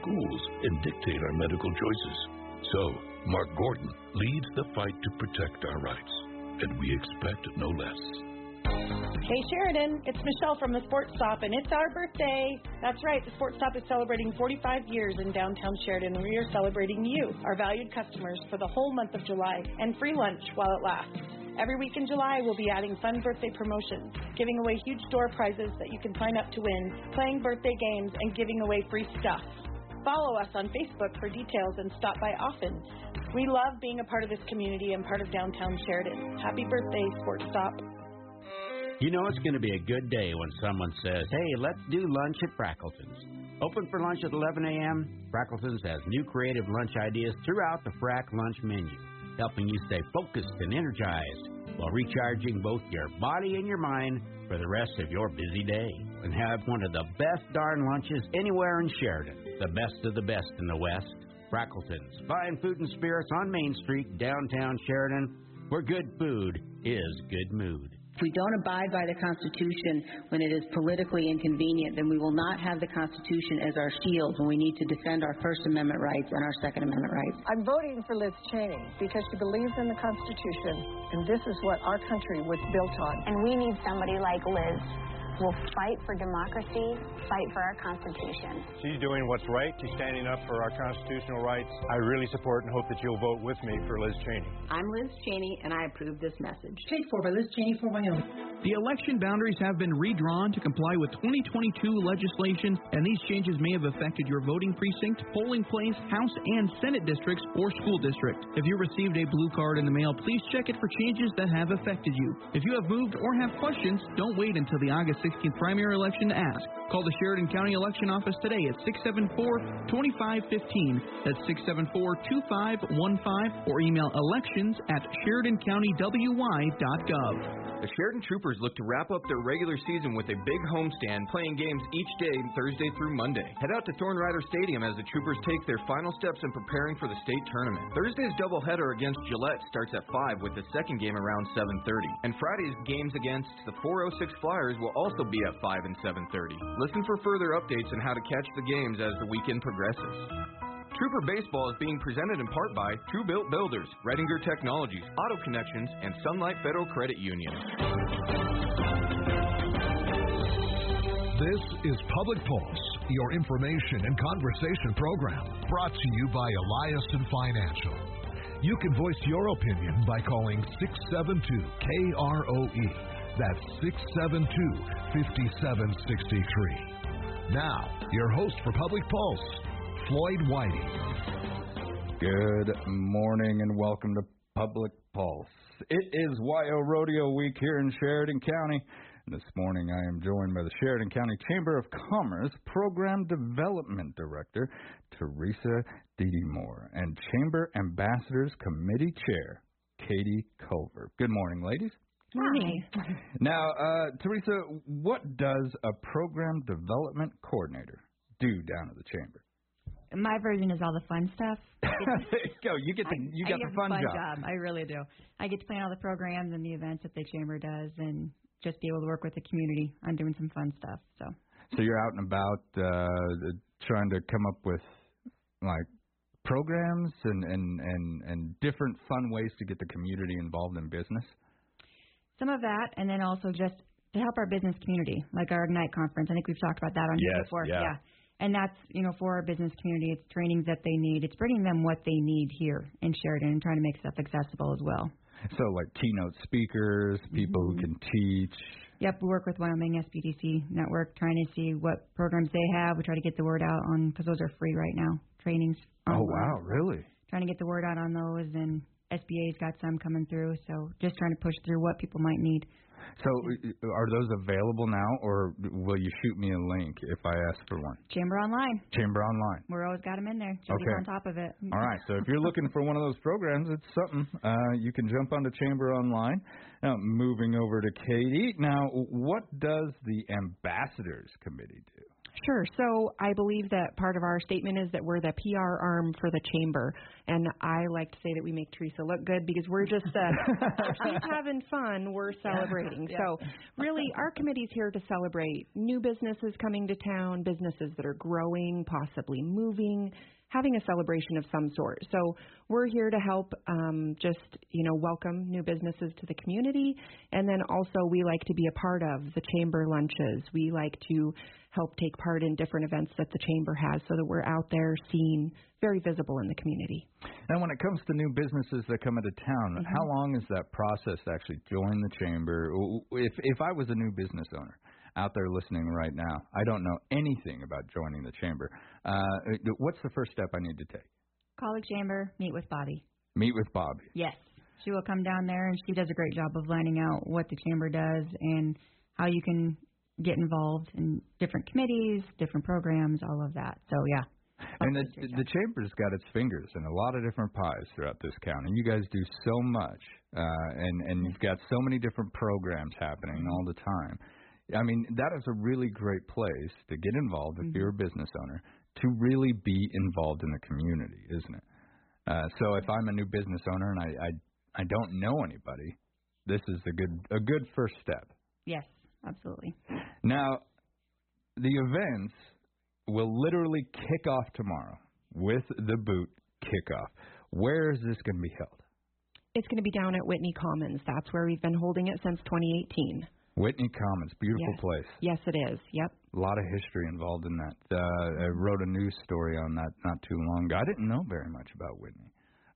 schools and dictate our medical choices. So, Mark Gordon leads the fight to protect our rights, and we expect no less. Hey Sheridan, it's Michelle from the Sports Stop, and it's our birthday. That's right, the Sports Stop is celebrating 45 years in downtown Sheridan, and we are celebrating you, our valued customers, for the whole month of July and free lunch while it lasts. Every week in July, we'll be adding fun birthday promotions, giving away huge door prizes that you can sign up to win, playing birthday games, and giving away free stuff. Follow us on Facebook for details and stop by often. We love being a part of this community and part of downtown Sheridan. Happy birthday, Sports Stop. You know it's going to be a good day when someone says, hey, let's do lunch at Frackleton's. Open for lunch at 11 a.m., Frackleton's has new creative lunch ideas throughout the Frack lunch menu helping you stay focused and energized while recharging both your body and your mind for the rest of your busy day. And have one of the best darn lunches anywhere in Sheridan. The best of the best in the West. Frackleton's, fine food and spirits on Main Street, downtown Sheridan, where good food is good mood. If we don't abide by the Constitution when it is politically inconvenient, then we will not have the Constitution as our shield when we need to defend our First Amendment rights and our Second Amendment rights. I'm voting for Liz Cheney because she believes in the Constitution, and this is what our country was built on. And we need somebody like Liz will fight for democracy, fight for our Constitution. She's doing what's right. She's standing up for our constitutional rights. I really support and hope that you'll vote with me for Liz Cheney. I'm Liz Cheney, and I approve this message. Paid for by Liz Cheney for Wyoming. The election boundaries have been redrawn to comply with 2022 legislation, and these changes may have affected your voting precinct, polling place, House and Senate districts, or school district. If you received a blue card in the mail, please check it for changes that have affected you. If you have moved or have questions, don't wait until the August 16th primary election to ask. Call the Sheridan County Election Office today at 674 2515. That's 674 2515 or email elections at SheridanCountyWY.gov. The Sheridan Troopers look to wrap up their regular season with a big homestand, playing games each day, Thursday through Monday. Head out to Thorne-Rider Stadium as the Troopers take their final steps in preparing for the state tournament. Thursday's doubleheader against Gillette starts at 5 with the second game around 7:30, and Friday's games against the 406 Flyers will also be at 5 and 7:30. Listen for further updates on how to catch the games as the weekend progresses. Trooper Baseball is being presented in part by True Built Builders, Redinger Technologies, Auto Connections, and Sunlight Federal Credit Union. This is Public Pulse, your information and conversation program, brought to you by Eliason Financial. You can voice your opinion by calling 672 KROE. That's 672 5763. Now, your host for Public Pulse, Floyd Whitey. Good morning and welcome to Public Pulse. It is WYO Rodeo Week here in Sheridan County. And this morning I am joined by the Sheridan County Chamber of Commerce Program Development Director, Teresa Moore, and Chamber Ambassadors Committee Chair, Katie Culver. Good morning, ladies. Morning. Now, uh, Teresa, what does a program development coordinator do down at the chamber? My version is all the fun stuff. there you go. You get the you got get the fun, job. I really do. I get to plan all the programs and the events that the chamber does, and just be able to work with the community on doing some fun stuff. So. So you're out and about uh, trying to come up with like programs and, and and and different fun ways to get the community involved in business. Some of that, and then also just to help our business community, like our Ignite conference. I think we've talked about that on here Yes, before. yeah. yeah. And that's, you know, for our business community, it's trainings that they need. It's bringing them what they need here in Sheridan and trying to make stuff accessible as well. So like keynote speakers, mm-hmm. people who can teach. Yep, we work with Wyoming SBDC Network, trying to see what programs they have. We try to get the word out on because those are free right now. Trainings. Oh wow, really? Trying to get the word out on those, and SBA's got some coming through. So just trying to push through what people might need. So uh, are those available now, or will you shoot me a link if I ask for one? Chamber Online. Chamber Online. We're always got them in there. Jody's Okay. on top of it. All right. So if you're looking for one of those programs, it's something. Uh, you can jump onto Chamber Online. Now, moving over to Katie. Now, what does the Ambassadors Committee do? Sure. So I believe that part of our statement is that we're the PR arm for the chamber, and I like to say that we make Teresa look good because we're just uh, she's having fun, we're celebrating. Yeah. So really, our committee's here to celebrate new businesses coming to town, businesses that are growing, possibly moving, having a celebration of some sort. So we're here to help um, just, you know, welcome new businesses to the community. And then also we like to be a part of the chamber lunches. We like to help take part in different events that the chamber has so that we're out there seen very visible in the community. And when it comes to new businesses that come into town, Mm-hmm. how long is that process to actually join the chamber? If if I was a new business owner out there listening right now, I don't know anything about joining the chamber. Uh, what's the first step I need to take? Call the chamber, meet with Bobby. Meet with Bobby. Yes. She will come down there and she does a great job of lining out what the chamber does and how you can get involved in different committees, different programs, all of that. So yeah. And the the chamber's got its fingers in a lot of different pies throughout this county. You guys do so much, uh, and and you've got so many different programs happening all the time. I mean, that is a really great place to get involved if you're a business owner to really be involved in the community, isn't it? Uh, so if I'm a new business owner and I, I I don't know anybody, this is a good a good first step. Yes, absolutely. Now, the events will literally kick off tomorrow with the boot kickoff. Where is this going to be held? It's going to be down at Whitney Commons. That's where we've been holding it since 2018. Whitney Commons, beautiful Yes. place. Yes, it is. Yep. A lot of history involved in that. Uh, I wrote a news story on that not too long ago. I didn't know very much about Whitney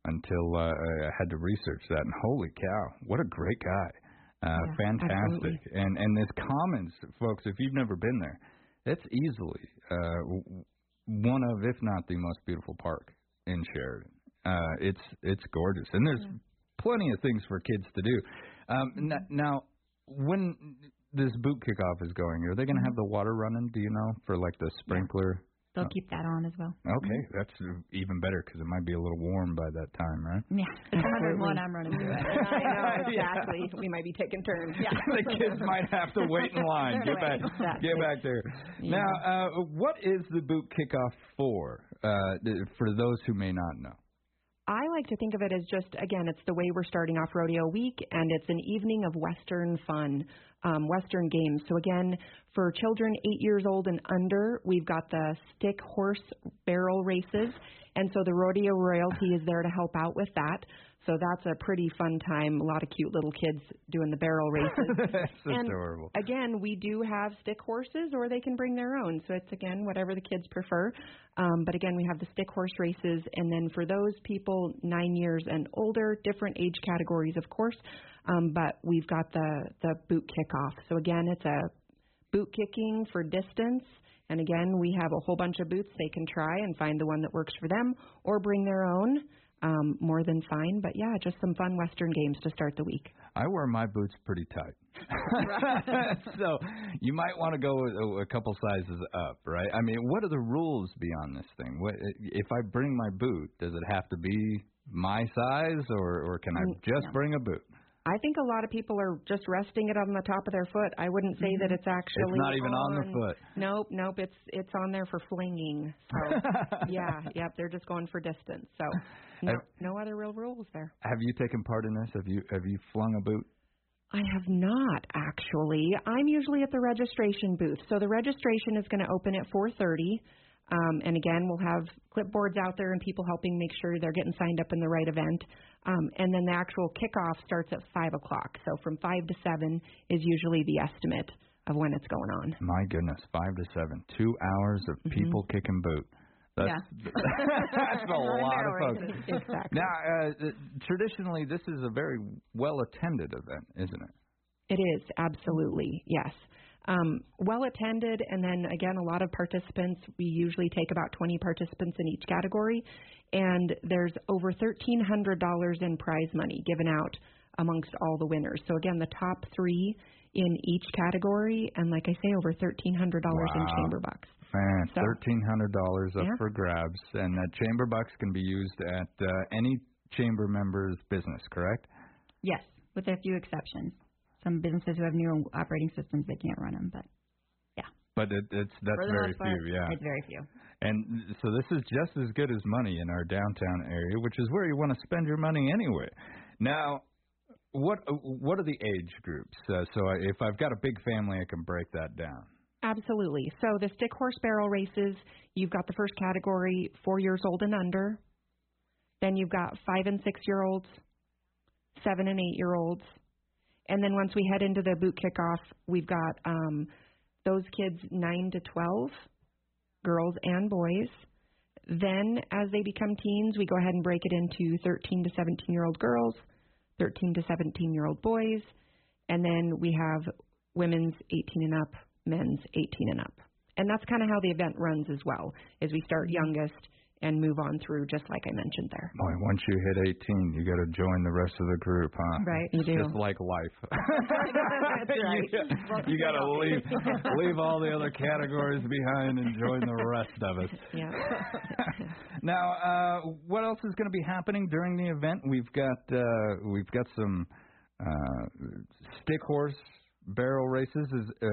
until uh, I had to research that. And holy cow, what a great guy! Uh, Yeah, fantastic. absolutely. And and this Commons, folks, if you've never been there, it's easily uh, one of, if not the most beautiful park in Sheridan. Uh, it's it's gorgeous, and there's plenty of things for kids to do. Um, n- now, when this boot kickoff is going, are they going to have the water running? Do you know for like the sprinkler? They'll keep that on as well. Okay, that's even better because it might be a little warm by that time, right? Yeah. It's 101, I'm running through it. I know exactly. We might be taking turns. Yeah. the kids might have to wait in line. Get back, Exactly. get back there. Yeah. Now, uh, what is the boot kickoff for? Uh, for those who may not know. I like to think of it as just again, it's the way we're starting off rodeo week, and it's an evening of Western fun, um, Western games. So again, for children eight years old and under, we've got the stick horse barrel races, and so the rodeo royalty is there to help out with that. So that's a pretty fun time. A lot of cute little kids doing the barrel races. That's and adorable. again, we do have stick horses, or they can bring their own. So it's again whatever the kids prefer. Um, but again, we have the stick horse races, and then for those people nine years and older, different age categories, of course. Um, but we've got the the boot kickoff. So again, it's a boot kicking for distance. And again, we have a whole bunch of boots they can try and find the one that works for them, or bring their own. Um, more than fine, but yeah, just some fun Western games to start the week. I wear my boots pretty tight. so you might want to go a, a couple sizes up, right? I mean, what are the rules beyond this thing? What if I bring my boot? Does it have to be my size, or or can I Mm, just bring a boot? I think a lot of people are just resting it on the top of their foot. I wouldn't say that it's actually Mm-hmm. It's not even on the foot. Nope, nope. It's it's on there for flinging. So yeah, yep. They're just going for distance. So no, Have- no other real rules there. Have you taken part in this? Have you have you flung a boot? I have not actually. I'm usually at the registration booth. So the registration is going to open at 4:30. Um, and again, we'll have clipboards out there and people helping make sure they're getting signed up in the right event. Um, and then the actual kickoff starts at 5 o'clock. So from 5 to 7 is usually the estimate of when it's going on. My goodness, five to seven, two hours of Mm-hmm. people kicking boot. That's, that's a lot of folks. Exactly. Now, uh, traditionally, this is a very well attended event, isn't it? It is, absolutely, yes. Um, well attended, and then again, a lot of participants. We usually take about 20 participants in each category, and there's over $1,300 in prize money given out amongst all the winners. So, again, the top three in each category, and like I say, over $1,300 in Wow. chamber bucks. Man, So- thirteen hundred dollars up Yeah. for grabs, and that chamber bucks can be used at uh, any chamber member's business, correct? Yes, with a few exceptions. Some businesses who have new operating systems, they can't run them, but yeah. But it, it's that's very part, few, yeah. It's very few. And so this is just as good as money in our downtown area, which is where you want to spend your money anyway. Now, what what are the age groups? Uh, so I, if I've got a big family, I can break that down. Absolutely. So the stick horse barrel races, you've got the first category, four years old and under. Then you've got five and six year olds, seven and eight year olds. And then once we head into the boot kickoff, we've got um, those kids nine to 12, girls and boys. Then as they become teens, we go ahead and break it into 13 to 17 year old girls, 13 to 17 year old boys, and then we have women's 18 and up, men's 18 and up. And that's kind of how the event runs as well, is we start youngest and move on through just like I mentioned there. Boy, once you hit 18, you got to join the rest of the group, huh? Right, It's you do. just like life. That's right. you you got to leave leave all the other categories behind and join the rest of us. Yeah. Now, uh, what else is going to be happening during the event? We've got uh, we've got some uh, stick horse barrel races. Is uh,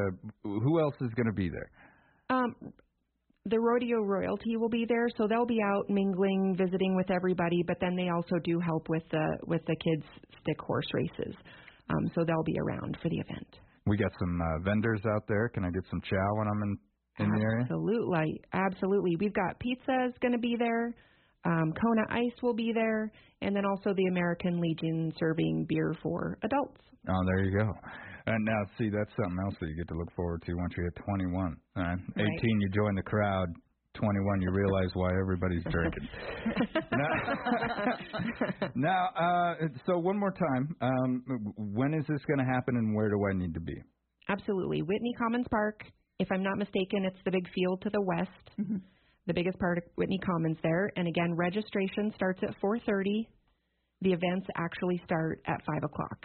who else is going to be there? Um, the rodeo royalty will be there, so they'll be out mingling, visiting with everybody. But then they also do help with the with the kids' stick horse races, um, so they'll be around for the event. We got some uh, vendors out there. Can I get some chow when I'm in in the area? Absolutely, absolutely. We've got pizza is going to be there. Um, Kona Ice will be there, and then also the American Legion serving beer for adults. Oh, there you go. And now, see, that's something else that you get to look forward to once you hit 21. Uh, 18, you join the crowd. 21, you realize why everybody's drinking. now, now uh, so one more time, um, when is this going to happen, and where do I need to be? Absolutely. Whitney Commons Park. If I'm not mistaken, it's the big field to the west, the biggest part of Whitney Commons there. And again, registration starts at 4:30. The events actually start at five o'clock.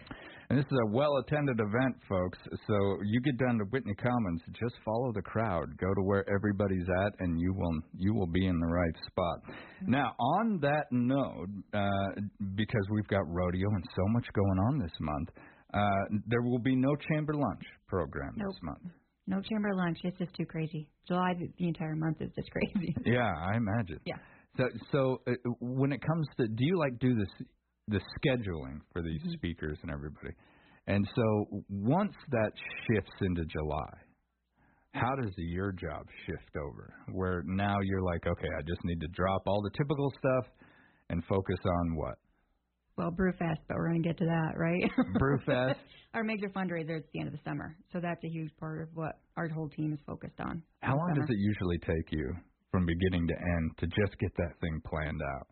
And this is a well-attended event, folks. So you get down to Whitney Commons, just follow the crowd, go to where everybody's at, and you will you will be in the right spot. Now, on that note, uh, because we've got rodeo and so much going on this month, uh, there will be no chamber lunch program this month. No chamber lunch. It's just too crazy. July, the, the entire month is just crazy. Yeah, I imagine. Yeah. So, so uh, when it comes to, do you like do this the scheduling for these Mm-hmm. speakers and everybody? And so once that shifts into July, how does your job shift over? Where now you're like, okay, I just need to drop all the typical stuff and focus on what? Well, Brewfest, but we're going to get to that, right? Brewfest. our major fundraiser at the end of the summer. So that's a huge part of what our whole team is focused on. How long summer. does it usually take you from beginning to end to just get that thing planned out?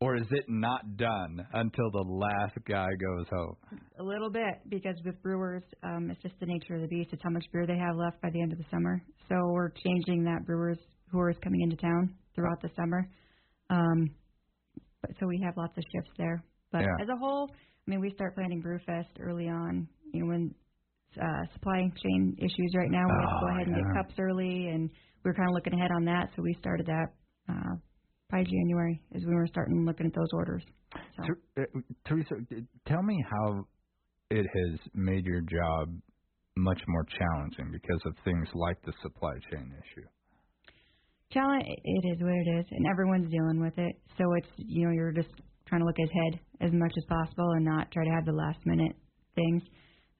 Or is it not done until the last guy goes home? A little bit because with brewers, um, it's just the nature of the beast. It's how much beer they have left by the end of the summer. So we're changing that brewers who are coming into town throughout the summer. Um, but so we have lots of shifts there. But Yeah. as a whole, I mean, we start planning Brewfest early on. You know, when uh, supply chain issues right now, we have to Oh, go ahead and get cups early, and we are kind of looking ahead on that. So we started that uh, by January, is when we were starting looking at those orders. So. Ter- uh, Teresa, tell me how it has made your job much more challenging because of things like the supply chain issue. challenge it is what it is and everyone's dealing with it so it's you know you're just trying to look ahead as much as possible and not try to have the last minute things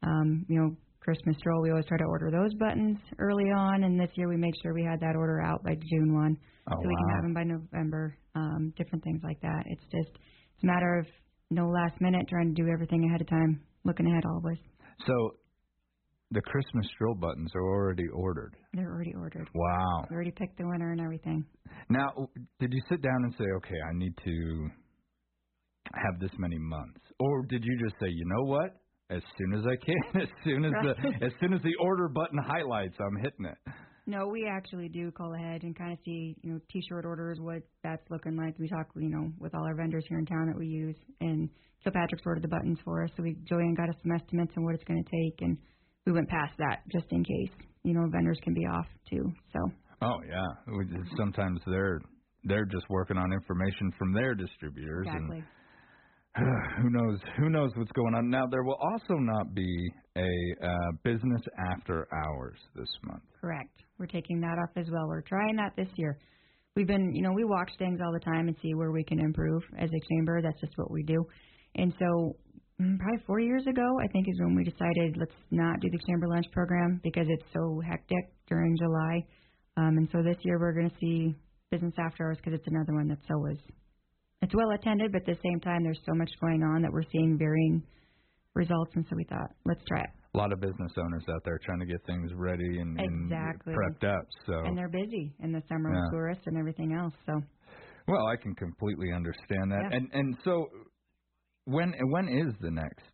um you know christmas stroll we always try to order those buttons early on and this year we make sure we had that order out by june one Oh, so we can have them by november um different things like that it's just it's a matter of no last minute trying to do everything ahead of time looking ahead always So the Christmas stroll buttons are already ordered. they're already ordered Wow. we already picked the winner and everything Now, did you sit down and say, okay, I need to have this many months? Or did you just say, you know what? As soon as I can, as soon as the as soon as the order button highlights, I'm hitting it. No, we actually do call ahead and kind of see, you know, t-shirt orders, what that's looking like. We talk, you know, with all our vendors here in town that we use, and Kilpatrick's ordered the buttons for us, so we Joanne got us some estimates on what it's going to take, and we went past that just in case, you know, vendors can be off too. So Oh yeah. We just- Sometimes they're they're just working on information from their distributors and exactly. who knows? Who knows what's going on? Now there will also not be a uh, business after hours this month. Correct. We're taking that off as well. We're trying that this year. We've been you know we watch things all the time and see where we can improve as a chamber. That's just what we do. And so mm, probably four years ago i think is when we decided let's not do the chamber lunch program because it's so hectic during july. Um, and so this year we're going to see business after hours because it's another one that's always it's well attended, but at the same time, there's so much going on that we're seeing varying results, and so we thought, let's try it. A lot of business owners out there trying to get things ready and, exactly. and prepped up. So and they're busy in the summer yeah. with tourists and everything else. So well, I can completely understand that. Yeah. And and so when when is the next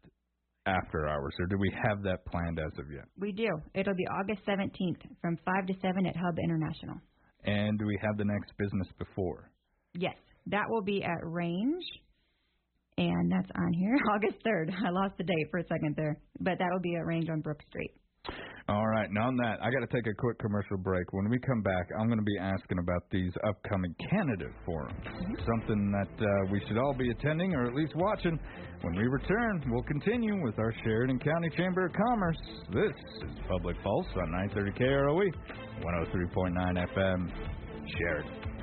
after hours, or do we have that planned as of yet? We do. It'll be August 17th from 5 to 7 at Hub International. And do we have the next business before? Yes. That will be at Range, and that's on here August 3rd. I lost the date for a second there, but that'll be at Range on Brook Street. All right, now on that, I got to take a quick commercial break. When we come back, I'm going to be asking about these upcoming candidate forums, something that uh, we should all be attending or at least watching. When we return, we'll continue with our Sheridan County Chamber of Commerce. This is Public Pulse on 930 KROE, 103.9 FM, Sheridan.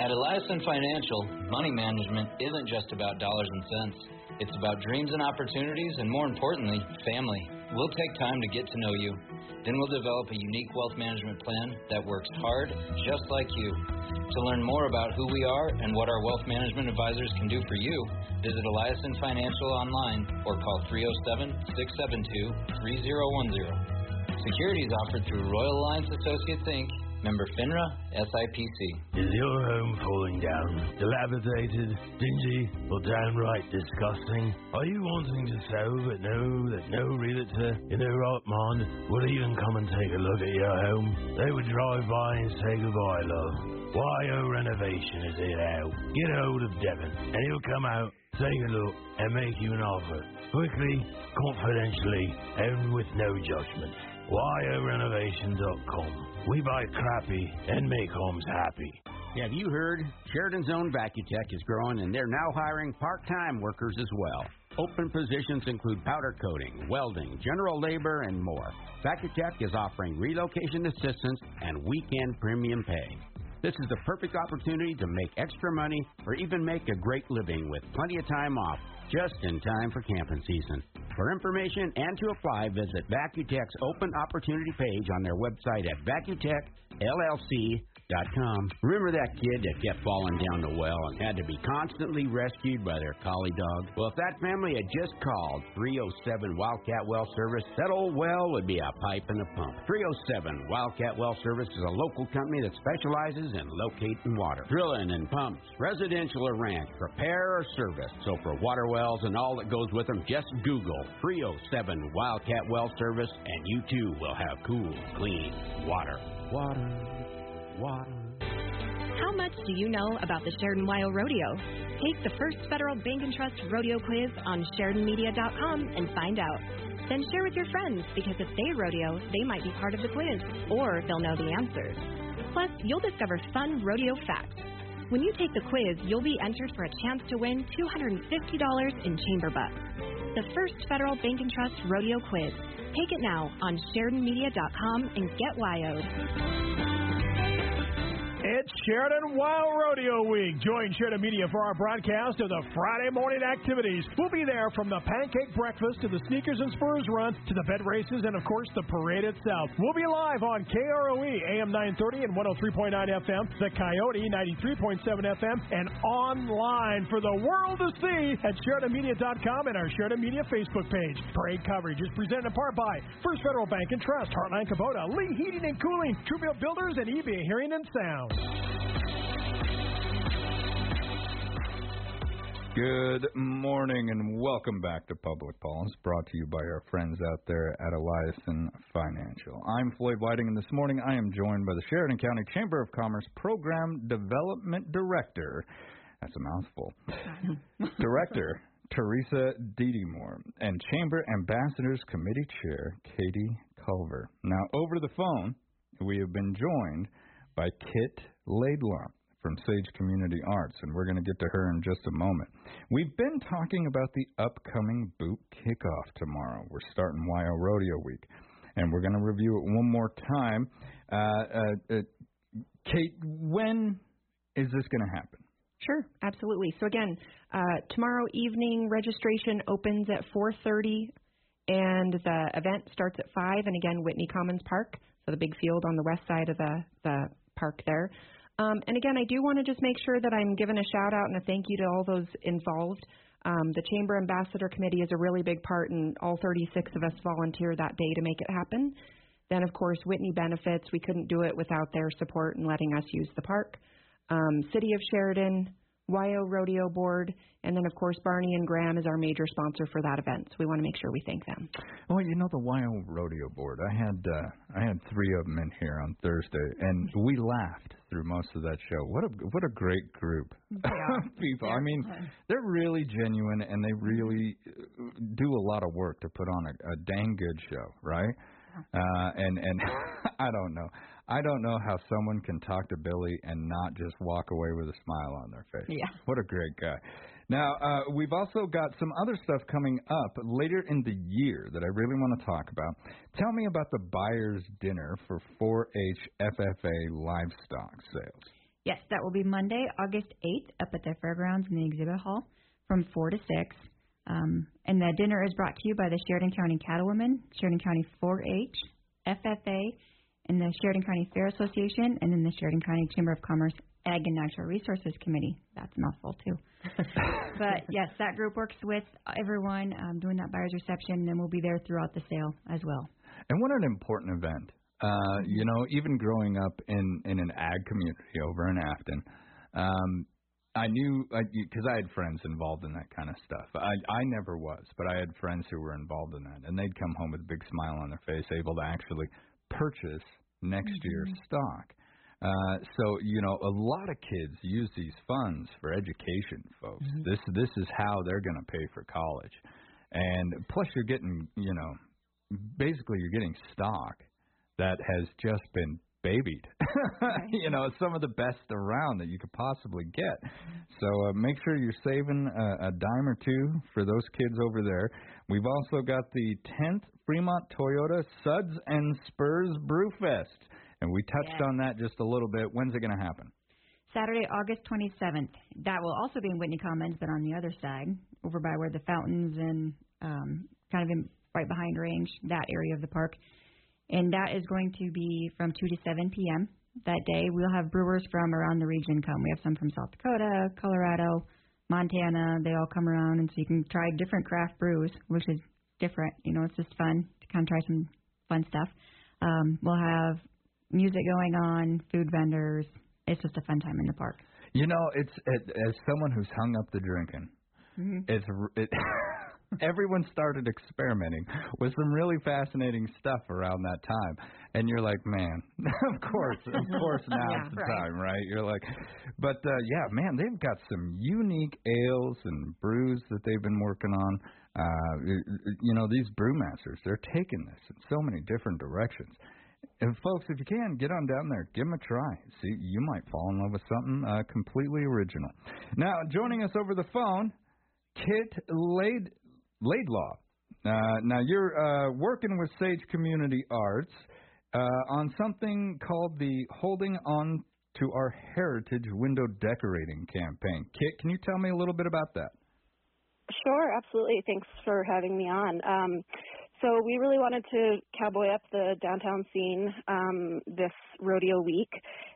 At Eliason Financial, money management isn't just about dollars and cents. It's about dreams and opportunities, and more importantly, family. We'll take time to get to know you. Then we'll develop a unique wealth management plan that works hard, just like you. To learn more about who we are and what our wealth management advisors can do for you, visit Eliason Financial online or call 307 672 3010. Securities offered through Royal Alliance Associates Inc Member FINRA, SIPC. Is your home falling down? Dilapidated, dingy, or downright disgusting? Are you wanting to sell but know that no realtor in their right mind would even come and take a look at your home? They would drive by and say goodbye, love. YO Renovation is here now. Get a hold of Devon, and he'll come out, take a look, and make you an offer. Quickly, confidentially, and with no judgment. YORenovation.com. We buy crappy and make homes happy. Have you heard? Sheridan's own Vacutech is growing and they're now hiring part time workers as well. Open positions include powder coating, welding, general labor, and more. Vacutech is offering relocation assistance and weekend premium pay. This is the perfect opportunity to make extra money or even make a great living with plenty of time off just in time for camping season. For information and to apply, visit Vacutech's open opportunity page on their website at vacutechllc.com com. Remember that kid that kept falling down the well and had to be constantly rescued by their collie dog? Well, if that family had just called 307 Wildcat Well Service, that old well would be a pipe and a pump. 307 Wildcat Well Service is a local company that specializes in locating water, drilling and pumps, residential or ranch, repair or service. So for water wells and all that goes with them, just Google 307 Wildcat Well Service and you too will have cool, clean water. Water water. How much do you know about the Sheridan WYO Rodeo? Take the First Federal Bank and Trust Rodeo Quiz on SheridanMedia.com and find out. Then share with your friends because if they rodeo, they might be part of the quiz, or they'll know the answers. Plus, you'll discover fun rodeo facts. When you take the quiz, you'll be entered for a chance to win $250 in chamber bucks. The First Federal Bank and Trust Rodeo Quiz. Take it now on SheridanMedia.com and get WYO'd. It's Sheridan WYO Rodeo Week. Join Sheridan Media for our broadcast of the Friday morning activities. We'll be there from the pancake breakfast to the sneakers and spurs run to the vet races and, of course, the parade itself. We'll be live on KROE AM 930 and 103.9 FM, the Coyote 93.7 FM, and online for the world to see at SheridanMedia.com and our Sheridan Media Facebook page. Parade coverage is presented in part by First Federal Bank and Trust, Heartland Kubota, Lee Heating and Cooling, True Built Builders, and eBay Hearing and Sound. Good morning and welcome back to Public Pulse, brought to you by our friends out there at Eliason Financial. I'm Floyd Whiting, and this morning I am joined by the Sheridan County Chamber of Commerce Program Development Director. That's a mouthful. Director Teresa Dedimore and Chamber Ambassadors Committee Chair Katie Culver. Now, over the phone, we have been joined by Kit Laidlaw from Sage Community Arts, and we're going to get to her in just a moment. We've been talking about the upcoming boot kickoff tomorrow. We're starting WYO Rodeo Week, and we're going to review it one more time. Uh, uh, uh, Kate, when is this going to happen? Sure, absolutely. So again, uh, tomorrow evening registration opens at 4:30, and the event starts at five. And again, Whitney Commons Park, so the big field on the west side of the the park there. Um, and again, I do want to just make sure that I'm giving a shout out and a thank you to all those involved. Um, the Chamber Ambassador Committee is a really big part, and all 36 of us volunteer that day to make it happen. Then, of course, Whitney Benefits, we couldn't do it without their support and letting us use the park. Um, City of Sheridan, WYO Rodeo Board, and then of course Barney and Graham is our major sponsor for that event. So we want to make sure we thank them. Well, you know the WYO Rodeo Board. I had uh, I had three of them in here on Thursday, and we laughed through most of that show. What a what a great group yeah. of people. I mean, they're really genuine, and they really uh, do a lot of work to put on a, a dang good show, right? Uh, and and I don't know. I don't know how someone can talk to Billy and not just walk away with a smile on their face. Yeah. What a great guy. Now, uh, we've also got some other stuff coming up later in the year that I really want to talk about. Tell me about the buyer's dinner for 4-H FFA livestock sales. Yes, that will be Monday, August 8th, up at the fairgrounds in the exhibit hall from 4 to 6. Um, and the dinner is brought to you by the Sheridan County Cattlewomen, Sheridan County 4-H, FFA, and the Sheridan County Fair Association, and then the Sheridan County Chamber of Commerce Ag and Natural Resources Committee. That's a mouthful too. but yes, that group works with everyone um, doing that buyer's reception, and we'll be there throughout the sale as well. And what an important event. Uh, you know, even growing up in in an ag community over in Afton, um, I knew because I, I had friends involved in that kind of stuff. I I never was, but I had friends who were involved in that, and they'd come home with a big smile on their face, able to actually purchase next Mm-hmm. year's stock. Uh, so you know, a lot of kids use these funds for education, folks. Mm-hmm. This this is how they're going to pay for college, and plus you're getting you know, basically you're getting stock that has just been babied. you know, some of the best around that you could possibly get. So uh, make sure you're saving a, a dime or two for those kids over there. We've also got the 10th Fremont Toyota Suds and Spurs Brewfest. And we touched Yeah. on that just a little bit. When's it going to happen? Saturday, August 27th. That will also be in Whitney Commons, but on the other side, over by where the fountains and um, kind of in, right behind range, that area of the park. And that is going to be from 2 to 7 p.m. that day. We'll have brewers from around the region come. We have some from South Dakota, Colorado, Montana. They all come around, and so you can try different craft brews, which is different. You know, it's just fun to kind of try some fun stuff. Um, we'll have music going on, food vendors. It's just a fun time in the park. You know, it's it, as someone who's hung up the drinking, Mm-hmm. it's it, everyone started experimenting with some really fascinating stuff around that time and you're like man of course of course now's Yeah, the right. time right you're like but uh yeah man they've got some unique ales and brews that they've been working on uh you know these brewmasters they're taking this in so many different directions and folks, if you can, get on down there, give them a try. See, you might fall in love with something uh, completely original. Now, joining us over the phone, Kit Laid Laidlaw. Uh, now, you're uh, working with Sage Community Arts uh, on something called the Holding On to Our Heritage Window Decorating campaign. Kit, can you tell me a little bit about that? Sure, absolutely. Thanks for having me on. Um, so we really wanted to cowboy up the downtown scene um, this rodeo week,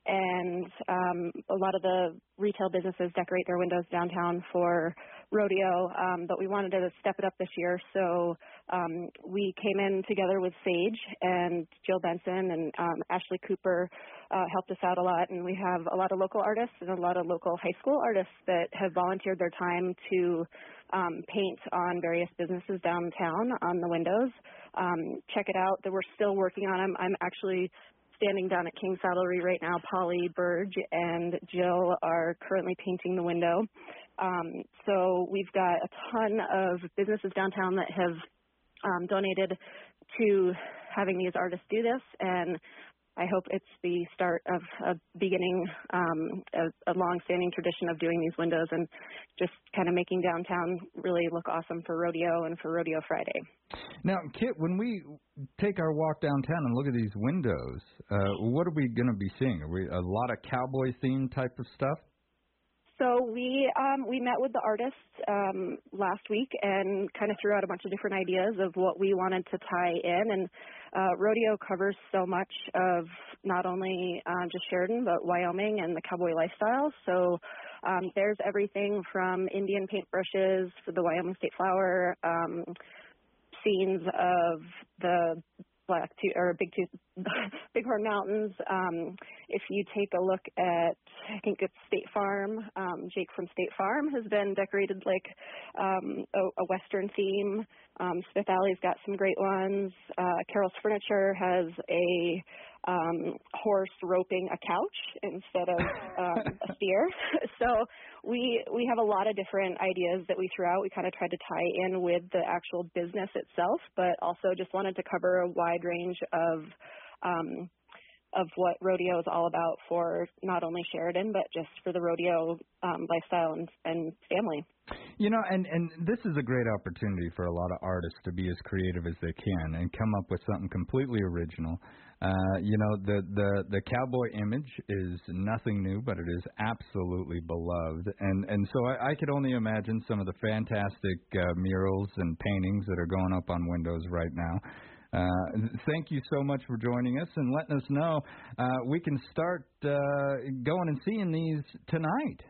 and um, a lot of the retail businesses decorate their windows downtown for rodeo, um, but we wanted to step it up this year. So um, we came in together with Sage and Jill Benson and um, Ashley Cooper uh, helped us out a lot, and we have a lot of local artists and a lot of local high school artists that have volunteered their time to um, paint on various businesses downtown on the windows. Um, check it out. That we're still working on them. I'm actually standing down at King Saddlery right now. Polly Burge and Jill are currently painting the window. Um, so we've got a ton of businesses downtown that have um, donated to having these artists do this, and I hope it's the start of a beginning, um, a, a long-standing tradition of doing these windows and just kind of making downtown really look awesome for rodeo and for Rodeo Friday. Now, Kit, when we take our walk downtown and look at these windows, uh, what are we going to be seeing? Are we a lot of cowboy theme type of stuff? So we um, we met with the artists um, last week and kind of threw out a bunch of different ideas of what we wanted to tie in. And uh, rodeo covers so much of not only um, just Sheridan but Wyoming and the cowboy lifestyle. So um, there's everything from Indian paintbrushes for the Wyoming State Flower, um, scenes of the Black Tooth or Big Tooth, Bighorn Mountains. Um, if you take a look at, I think it's State Farm. Um, Jake from State Farm has been decorated like um, a, a Western theme. Um, Smith Valley's got some great ones. Uh, Carol's Furniture has a um, horse roping a couch instead of um, a steer. so we we have a lot of different ideas that we threw out. We kind of tried to tie in with the actual business itself, but also just wanted to cover a wide range of um, of what rodeo is all about for not only Sheridan but just for the rodeo um, lifestyle and, and family. You know, and and this is a great opportunity for a lot of artists to be as creative as they can and come up with something completely original. Uh, you know, the the the cowboy image is nothing new, but it is absolutely beloved, and and so I, I could only imagine some of the fantastic uh, murals and paintings that are going up on windows right now. Uh, thank you so much for joining us and letting us know uh, we can start uh, going and seeing these tonight.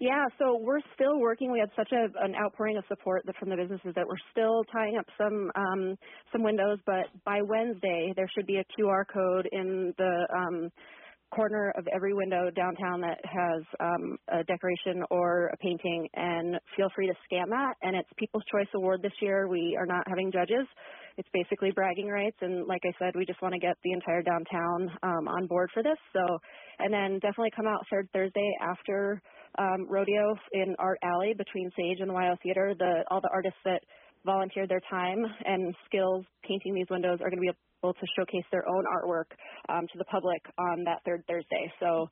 Yeah, so we're still working. We had such a, an outpouring of support from the businesses that we're still tying up some um, some windows. But by Wednesday, there should be a QR code in the um, corner of every window downtown that has um, a decoration or a painting, and feel free to scan that. And it's People's Choice Award this year. We are not having judges. It's basically bragging rights, and like I said, we just want to get the entire downtown um, on board for this. So, and then definitely come out third Thursday after um, rodeo in Art Alley between Sage and WYO Theater. The all the artists that volunteered their time and skills painting these windows are going to be able to showcase their own artwork um, to the public on that third Thursday. So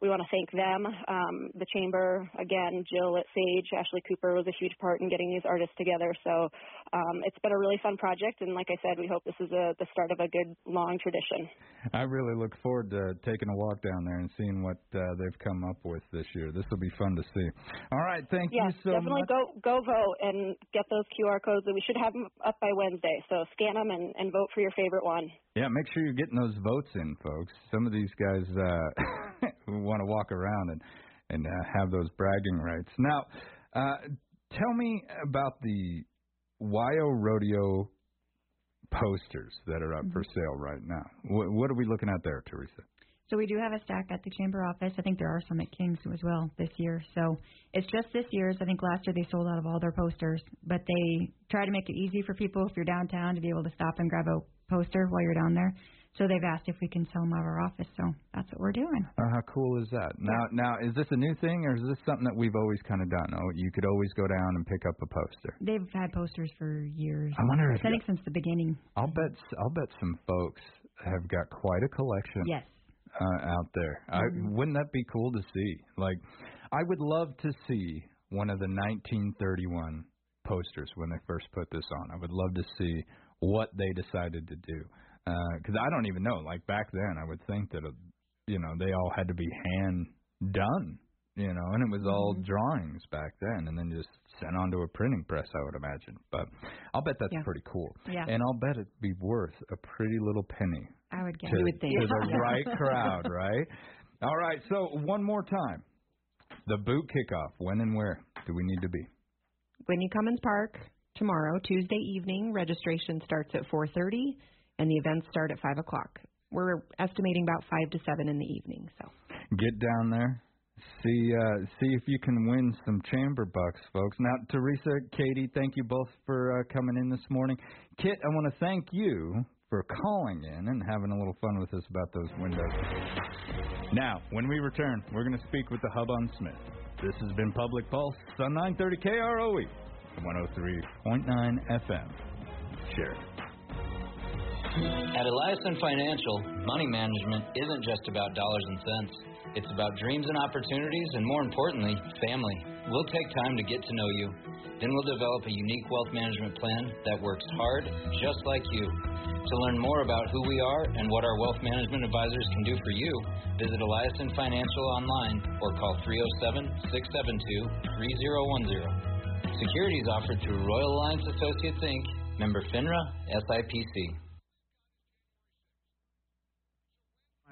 we want to thank them, um, the chamber, again, Jill at Sage, Ashley Cooper was a huge part in getting these artists together. So um, it's been a really fun project, and like I said, we hope this is a, the start of a good long tradition. I really look forward to taking a walk down there and seeing what uh, they've come up with this year. This will be fun to see. All right, thank yes, you so much. definitely go go vote and get those QR codes. and We should have them up by Wednesday, so scan them and, and vote for your favorite one. Yeah, make sure you're getting those votes in, folks. Some of these guys uh, want to walk around and and uh, have those bragging rights. Now, uh, tell me about the WYO Rodeo posters that are up for Mm-hmm. sale right now. What, what are we looking at there, Teresa? So we do have a stack at the chamber office. I think there are some at King's as well this year. So it's just this year's. I think last year they sold out of all their posters, but they try to make it easy for people if you're downtown to be able to stop and grab a poster while you're down there. So they've asked if we can sell them out of our office. So that's what we're doing. Oh, how cool is that? Now, now is this a new thing, or is this something that we've always kind of done? Oh, you could always go down and pick up a poster. They've had posters for years. I wonder if I think since the beginning. I'll bet I'll bet some folks have got quite a collection. Yes. Uh, out there, I, wouldn't that be cool to see? Like, I would love to see one of the 1931 posters when they first put this on. I would love to see what they decided to do because I don't even know. Like back then, I would think that uh, you know they all had to be hand done, you know, and it was all drawings back then, and then just sent onto a printing press. I would imagine, but I'll bet that's Yeah. pretty cool. Yeah. And I'll bet it'd be worth a pretty little penny I would guess. to, to the right crowd, right? All right. So one more time, the boot kickoff. When and where do we need to be? Whitney Commons Park tomorrow, Tuesday evening. Registration starts at 4:30, and the events start at 5 o'clock. We're estimating about 5 to 7 in the evening. So Get down there. See, uh, see if you can win some chamber bucks, folks. Now, Teresa, Katie, thank you both for uh, coming in this morning. Kit, I want to thank you for calling in and having a little fun with us about those windows. Now, when we return, we're going to speak with the Hub on Smith. This has been Public Pulse on 930 KROE, 103.9 FM. Share. At Eliason Financial, money management isn't just about dollars and cents. It's about dreams and opportunities, and more importantly, family. We'll take time to get to know you. Then we'll develop a unique wealth management plan that works hard, just like you. To learn more about who we are and what our wealth management advisors can do for you, visit Eliason Financial online or call 307 672 3010. Securities offered through Royal Alliance Associates Inc., member FINRA, SIPC.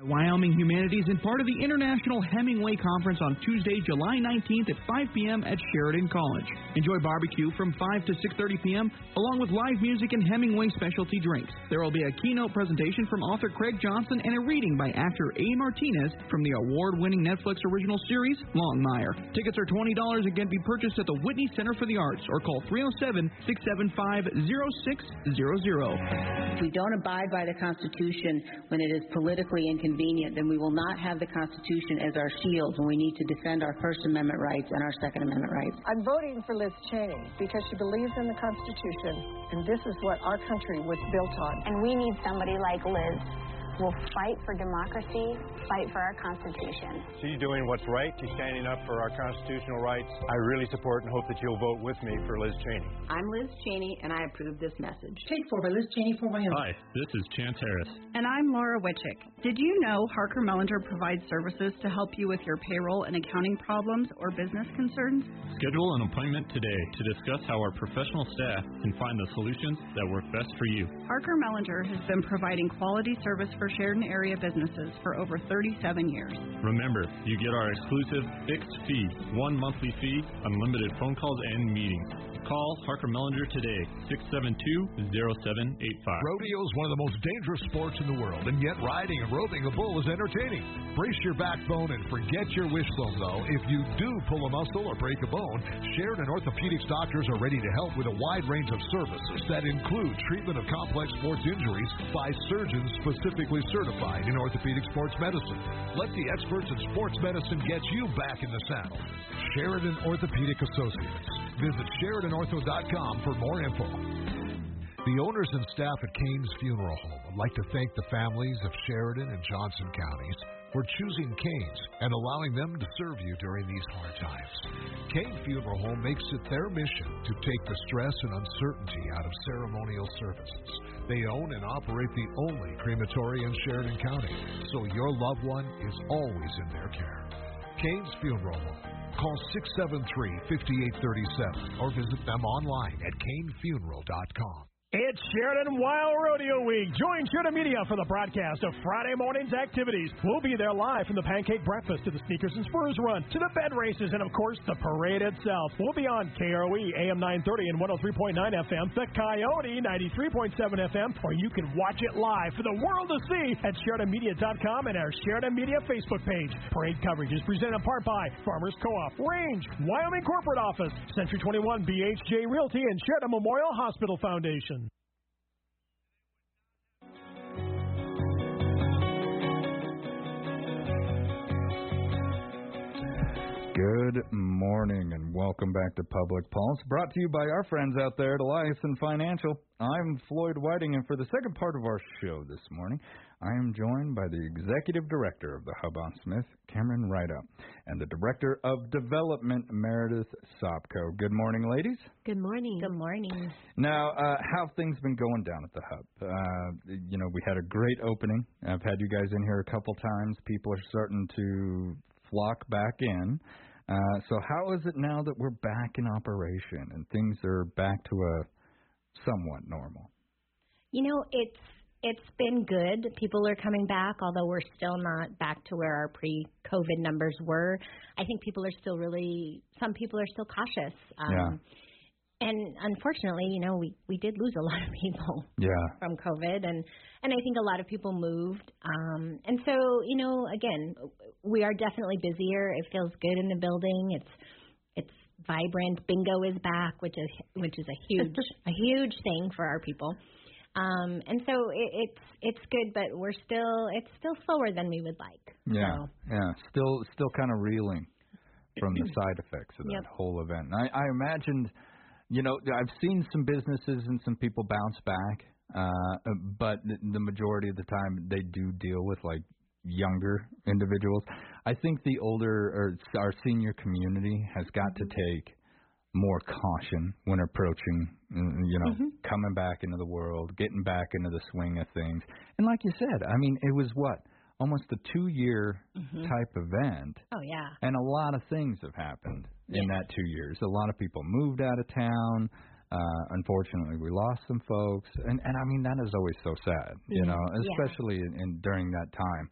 Wyoming Humanities and part of the International Hemingway Conference on Tuesday, July 19th at 5 p.m. at Sheridan College. Enjoy barbecue from 5 to 6:30 p.m. along with live music and Hemingway specialty drinks. There will be a keynote presentation from author Craig Johnson and a reading by actor A. Martinez from the award-winning Netflix original series Longmire. Tickets are $20 and can be purchased at the Whitney Center for the Arts or call 307-675-0600. If we don't abide by the Constitution when it is politically inconvenient, then we will not have the Constitution as our shield when we need to defend our First Amendment rights and our Second Amendment rights. I'm voting for Liz Cheney because she believes in the Constitution, and this is what our country was built on. And we need somebody like Liz will fight for democracy, fight for our Constitution. She's doing what's right. She's standing up for our constitutional rights. I really support and hope that you'll vote with me for Liz Cheney. I'm Liz Cheney, and I approve this message. Take four by Liz Cheney for Wyoming. Hi, this is Chance Harris. And I'm Laura Witchick. Did you know Harker Mellinger provides services to help you with your payroll and accounting problems or business concerns? Schedule an appointment today to discuss how our professional staff can find the solutions that work best for you. Harker Mellinger has been providing quality service for Sheridan area businesses for over 37 years. Remember, you get our exclusive fixed fee, one monthly fee, unlimited phone calls and meetings. Call Harker Mellinger today, 672-0785. Rodeo is one of the most dangerous sports in the world, and yet riding and roping a bull is entertaining. Brace your backbone and forget your wishbone, though. If you do pull a muscle or break a bone, Sheridan Orthopedics doctors are ready to help with a wide range of services that include treatment of complex sports injuries by surgeons specifically certified in orthopedic sports medicine. Let the experts in sports medicine get you back in the saddle. Sheridan Orthopedic Associates. Visit SheridanOrtho.com for more info. The owners and staff at Kane's Funeral Home would like to thank the families of Sheridan and Johnson counties for choosing Kane's and allowing them to serve you during these hard times. Kane Funeral Home makes it their mission to take the stress and uncertainty out of ceremonial services. They own and operate the only crematory in Sheridan County, so your loved one is always in their care. Kane's Funeral Home. Call 673-5837 or visit them online at kanefuneral.com. It's Sheridan WYO Rodeo Week. Join Sheridan Media for the broadcast of Friday morning's activities. We'll be there live from the pancake breakfast to the sneakers and spurs run to the bed races and, of course, the parade itself. We'll be on KROE AM 930 and 103.9 FM, the Coyote 93.7 FM, or you can watch it live for the world to see at SheridanMedia.com and our Sheridan Media Facebook page. Parade coverage is presented in part by Farmers Co-op, Range, Wyoming Corporate Office, Century 21, BHJ Realty, and Sheridan Memorial Hospital Foundation. Good morning and welcome back to Public Pulse, brought to you by our friends out there at Eliason Financial. I'm Floyd Whiting, and for the second part of our show this morning, I am joined by the Executive Director of the Hub on Smith, Cameron Rideout, and the Director of Development, Meredith Sopko. Good morning, ladies. Good morning. Good morning. Now, uh, how have things been going down at the Hub? Uh, you know, we had a great opening. I've had you guys in here a couple times. People are starting to flock back in. Uh, so how is it now that we're back in operation and things are back to a somewhat normal? You know, it's it's been good. People are coming back, although we're still not back to where our pre-COVID numbers were. I think people are still really. Some people are still cautious. Um, yeah. And unfortunately, you know, we we did lose a lot of people Yeah. from COVID, and and I think a lot of people moved. Um, and so, you know, again, we are definitely busier. It feels good in the building. It's it's vibrant. Bingo is back, which is which is a huge a huge thing for our people. Um, and so it, it's it's good, but we're still it's still slower than we would like. Yeah, So, yeah. Still, still kind of reeling from the side effects of that Yep. whole event. And I, I imagined, you know, I've seen some businesses and some people bounce back. Uh, but the, majority of the time, they do deal with like younger individuals. I think the older or our senior community has got to take more caution when approaching, mm, you know, Mm-hmm. coming back into the world, getting back into the swing of things. And like you said, I mean, it was what almost a two-year Mhm. type event. Oh yeah. And a lot of things have happened in that two years. A lot of people moved out of town. Uh, unfortunately, we lost some folks, and and I mean that is always so sad, you know, Yeah. especially in, in during that time.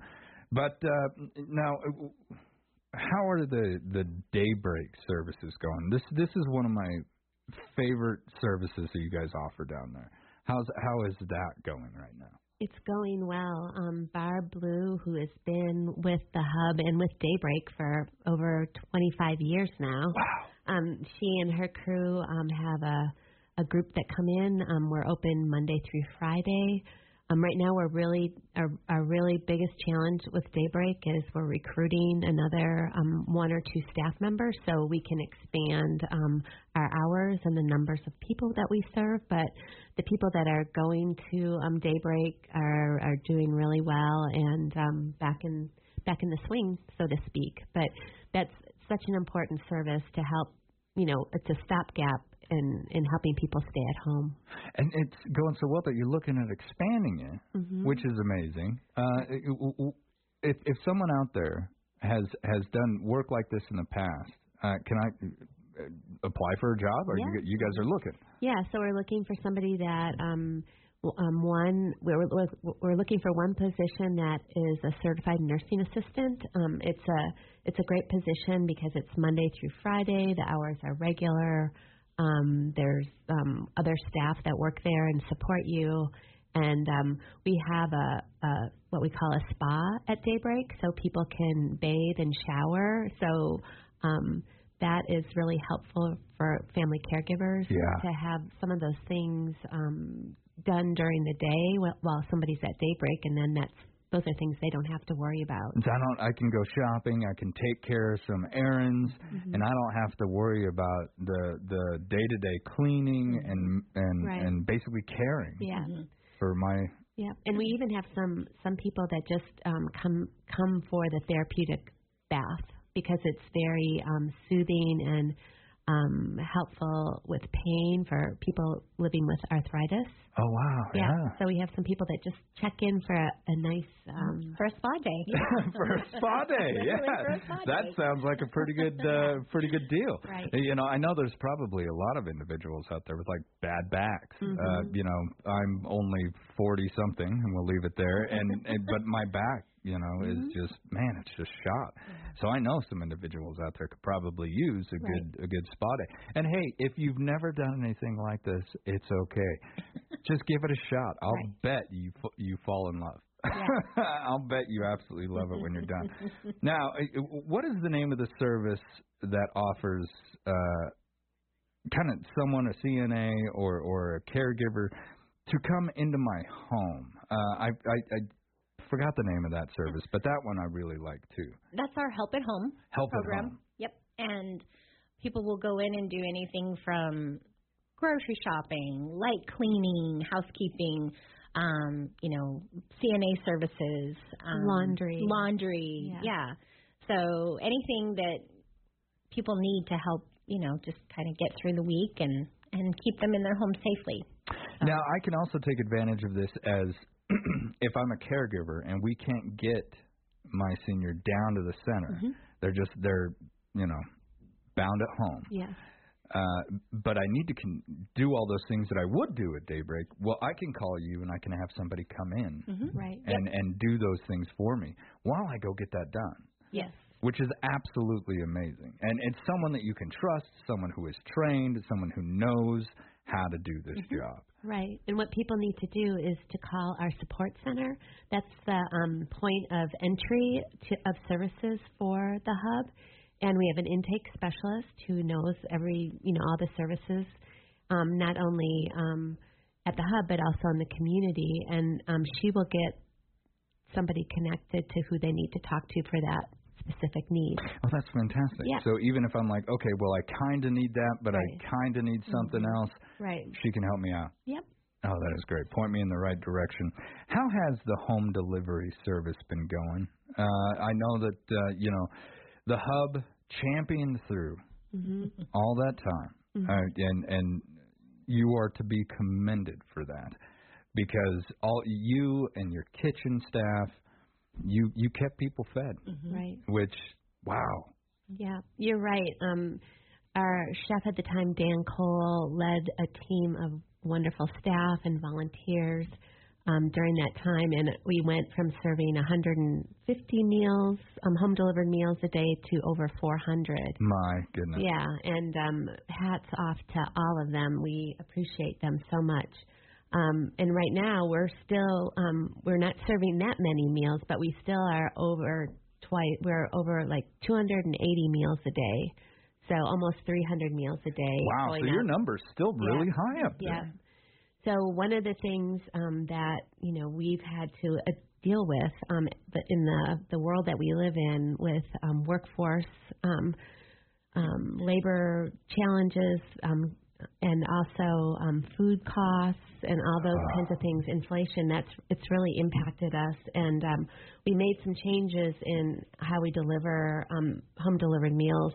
But uh, now, uh, how are the the daybreak services going? This this is one of my favorite services that you guys offer down there. How's how is that going right now? It's going well. Um, Barb Blue, who has been with the Hub and with Daybreak for over 25 years now, wow. um, she and her crew um, have a, a group that come in. Um, we're open Monday through Friday. Um, right now, we're really our, our really biggest challenge with Daybreak is we're recruiting another um, one or two staff members so we can expand um, our hours and the numbers of people that we serve. But the people that are going to um, Daybreak are are doing really well and um, back in back in the swing, so to speak. But that's such an important service to help. You know, it's a stopgap in in helping people stay at home. And it's going so well that you're looking at expanding it, Mhm. which is amazing. Uh, it- w- w- if if someone out there has has done work like this in the past, uh, can I uh, apply for a job, or you Yeah. you guys are looking? Yeah, so we're looking for somebody that um um one we're we're- we're looking for one position that is a certified nursing assistant. Um it's a it's a great position because it's Monday through Friday, the hours are regular. Um there's um other staff that work there and support you and um we have a, a what we call a spa at daybreak so people can bathe and shower. So um that is really helpful for family caregivers Yeah. to have some of those things um, done during the day while, while somebody's at daybreak, and then that's those are things they don't have to worry about. So I don't. I can go shopping. I can take care of some errands, Mhm. and I don't have to worry about the the day to day cleaning and and Right. and basically caring Yeah. for my. Yeah, and we even have some some people that just um, come come for the therapeutic bath because it's very um, soothing and um, helpful with pain for people living with arthritis. Oh wow! Yeah. Yeah. So we have some people that just check in for a, a nice um, for a spa day. for a spa day. Really Yeah, for a spa that day. sounds like a pretty good, uh, pretty good deal. Right. You know, I know there's probably a lot of individuals out there with like bad backs. Uh, Mhm. you know, I'm only forty something, and we'll leave it there. And, and but my back, you know, Mhm. is just man, it's just shot. So I know some individuals out there could probably use a Right. good, a good day. And hey, if you've never done anything like this, it's okay. just give it a shot. I'll bet you you fall in love. I'll bet you absolutely love it when you're done. Now, uh, what is the name of the service that offers uh, kind of someone, a CNA or or a caregiver, to come into my home? Uh, I, I I forgot the name of that service, but that one I really like too. That's our Help at Home Help at. Home. Yep. And people will go in and do anything from grocery shopping, light cleaning, housekeeping, um, you know, CNA services, um, Laundry. laundry. Yeah. Yeah. So anything that people need to help, you know, just kind of get through the week and and keep them in their home safely. Now, I can also take advantage of this as if I'm a caregiver and we can't get my senior down to the center. Mhm. They're just they're you know bound at home. Yeah. Uh, but I need to con- do all those things that I would do at daybreak. Well, I can call you and I can have somebody come in Mm-hmm. Right. and and do those things for me while I go get that done. Yes. Which is absolutely amazing. And it's someone that you can trust, someone who is trained, someone who knows how to do this Mm-hmm. job. Right. And what people need to do is to call our support center. That's the um, point of entry to, of services for the hub. And we have an intake specialist who knows every, you know, all the services, um, not only um, at the hub, but also in the community. And um, she will get somebody connected to who they need to talk to for that specific need. Oh, that's fantastic. Yeah. So even if I'm like, okay, well, I kind of need that, but I kind of need something Mhm. else, Right. she can help me out. Yep. Oh, that is great. Point me in the right direction. How has the home delivery service been going? Uh, I know that uh, you know the hub championed through hmm all that time, Mhm. uh, and and you are to be commended for that because all you and your kitchen staff, you you kept people fed, Right. which wow, Yeah, you're right. Um, our chef at the time, Dan Cole, led a team of wonderful staff and volunteers um, during that time, and we went from serving 150 meals, um, home delivered meals a day, to over 400. my goodness. Yeah, and um, hats off to all of them. We appreciate them so much. Um, and right now, we're still um, we're not serving that many meals, but we still are over twice. We're over like 280 meals a day, so almost 300 meals a day. Wow, so going your number's still really Yeah. high up there. Yeah. So one of the things um, that you know we've had to uh, deal with um, the, in the the world that we live in with um, workforce um, um, labor challenges um, and also um, food costs and all those kinds of things, inflation. That's it's really impacted us, and um, we made some changes in how we deliver um, home delivered meals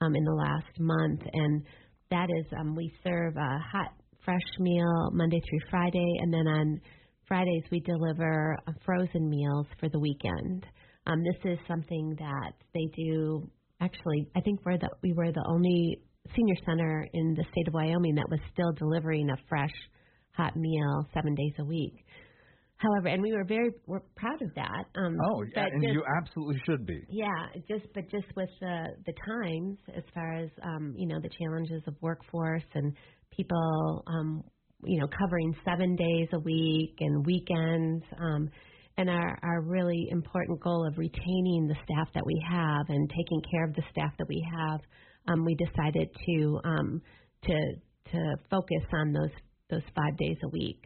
um, in the last month, and that is um, we serve a hot fresh meal Monday through Friday, and then on Fridays we deliver uh, frozen meals for the weekend. Um, this is something that they do. Actually, I think we're the we were the only senior center in the state of Wyoming that was still delivering a fresh hot meal seven days a week. However, and we were very we're proud of that. Um, Oh, yeah, and just- you absolutely should be. yeah, just but just with the the times, as far as um, you know, the challenges of workforce and people, um, you know, covering seven days a week and weekends, um, and our our really important goal of retaining the staff that we have and taking care of the staff that we have, um, we decided to um, to to focus on those those five days a week.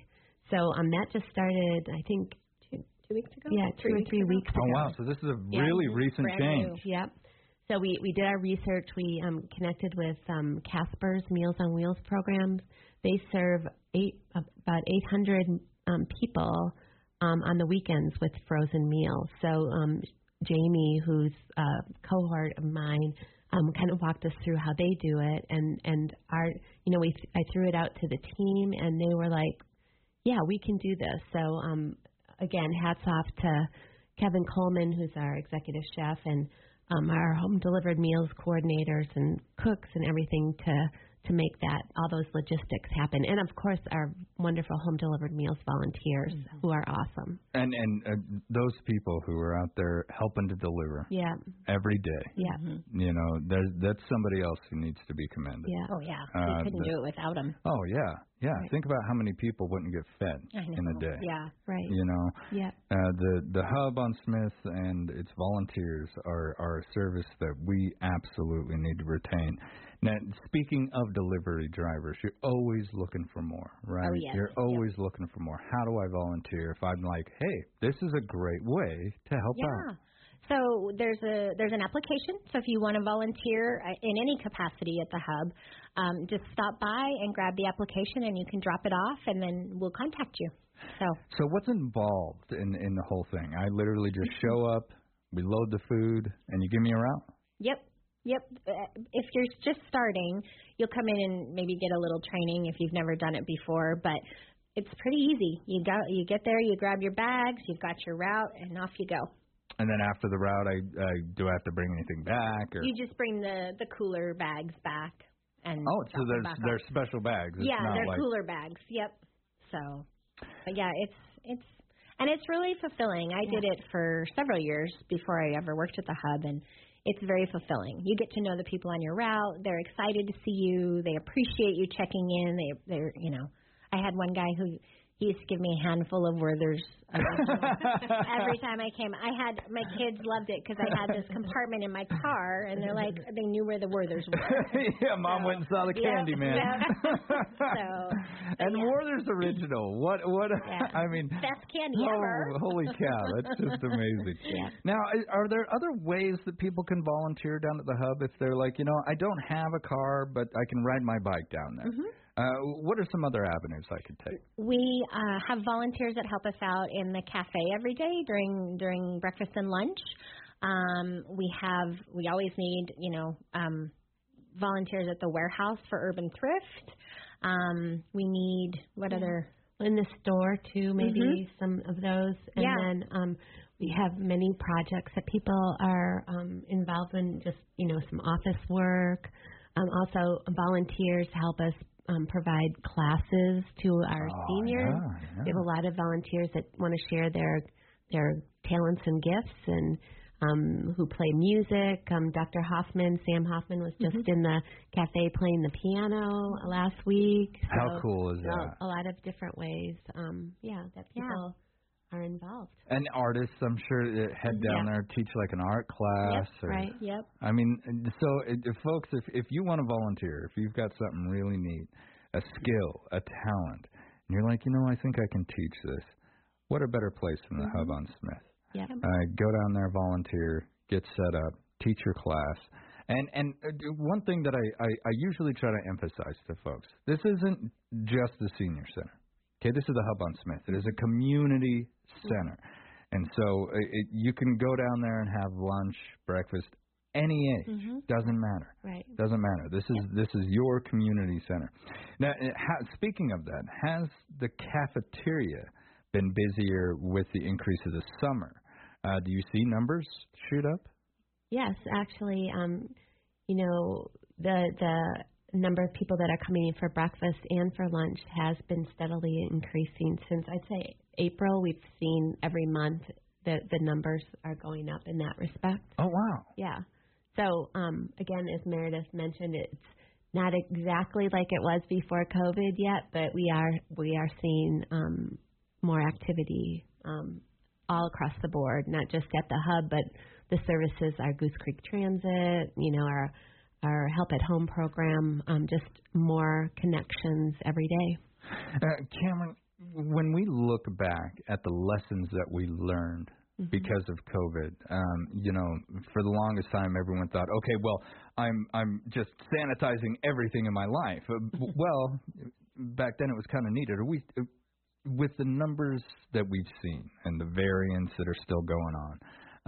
So um, that just started, I think, two two weeks ago. yeah, two or three weeks ago. Oh wow, so this is a Yeah. really recent Brand change. new. Yep. So we, we did our research. We um, connected with um, Casper's Meals on Wheels programs. They serve eight about 800 um, people um, on the weekends with frozen meals. So um, Jamie, who's a cohort of mine, um, kind of walked us through how they do it, and and our you know we I threw it out to the team, and they were like, yeah, we can do this. So um, again, hats off to Kevin Coleman, who's our executive chef, and um, our home delivered meals coordinators and cooks and everything to to make that all those logistics happen. And of course, our wonderful home delivered meals volunteers who are awesome. And and uh, those people who are out there helping to deliver Yeah. every day. Yeah. You know, there's that's somebody else who needs to be commended. Yeah. Oh yeah, Uh, we couldn't the- do it without them. Oh yeah, yeah. Think about how many people wouldn't get fed in a day. Yeah. Right. You know, Yeah. uh, the the hub on Smith and its volunteers are are a service that we absolutely need to retain. Now, speaking of delivery drivers, you're always looking for more, right? Oh, yes. You're always looking for more. How do I volunteer if I'm like, hey, this is a great way to help Yeah. out? So there's a there's an application. So if you want to volunteer uh, in any capacity at the hub, um, just stop by and grab the application, and you can drop it off, and then we'll contact you. So So what's involved in in the whole thing? I literally just show up, we load the food, and you give me a route. Yep. Yep. Uh, If you're just starting, you'll come in and maybe get a little training if you've never done it before, but it's pretty easy. You go you get there, you grab your bags, you've got your route and off you go. And then after the route, I, I do I have to bring anything back? Or You just bring the the cooler bags back and oh, so there's there's off. special bags. It's yeah, they're like, cooler bags. Yep. So, but yeah, it's it's and it's really fulfilling. I did it for several years before I ever worked at the hub, and it's very fulfilling. You get to know the people on your route. They're excited to see you. They appreciate you checking in. They they're you know, I had one guy who he used to give me a handful of Werther's every time I came. I had my kids loved it because I had this compartment in my car, and they're like they knew where the Werther's were. yeah, mom went and saw the Yep, candy man. yep. so and Werther's original. What what? I mean, best candy oh, ever. holy cow, that's just amazing. Yeah. Now, i- are there other ways that people can volunteer down at the hub if they're like, you know, I don't have a car, but I can ride my bike down there? Mm-hmm. Uh, what are some other avenues I could take? We uh, have volunteers that help us out in the cafe every day during during breakfast and lunch. Um, we have we always need you know um, volunteers at the warehouse for urban thrift. Um, we need what Yeah. other in the store too, maybe Mhm. some of those. And Yeah. then um we have many projects that people are um involved in just, you know, some office work. Um also volunteers help us um provide classes to our Oh, seniors. yeah, yeah. We have a lot of volunteers that want to share their their talents and gifts and um, who play music. Um, Dr. Hoffman, Sam Hoffman, was just Mm-hmm. in the cafe playing the piano last week. How cool is that? A lot of different ways. Um, yeah, that people are involved. And artists, I'm sure, that head down Yeah. there teach like an art class. or, right. Yep. I mean, so if, if folks, if if you want to volunteer, if you've got something really neat, a skill, a talent, and you're like, you know, I think I can teach this. What a better place than the Mm-hmm. Hub on Smith? Yeah. Uh, go down there, volunteer, get set up, teach your class. And and uh, one thing that I, I, I usually try to emphasize to folks, this isn't just the senior center. Okay, this is the Hub on Smith. It is a community center. And so it, you can go down there and have lunch, breakfast, any age. Mhm. Doesn't matter. Right. Doesn't matter. This is this is your community center. Now, it ha- speaking of that, has the cafeteria been busier with the increase of the summer? Uh, do you see numbers shoot up? Yes, actually, um, you know, the the number of people that are coming in for breakfast and for lunch has been steadily increasing since I'd say April. We've seen every month the the numbers are going up in that respect. Oh wow! Yeah. So um, again, as Meredith mentioned, it's not exactly like it was before COVID yet, but we are we are seeing um, more activity um, all across the board, not just at the hub, but the services, our Goose Creek Transit, you know, our our Help at Home program, um, just more connections every day. Uh, Cameron, when we look back at the lessons that we learned Mm-hmm. because of COVID, um, you know, for the longest time, everyone thought, okay, well, I'm I'm just sanitizing everything in my life. Uh, well, back then it was kind of needed. Are we? uh, With the numbers that we've seen and the variants that are still going on,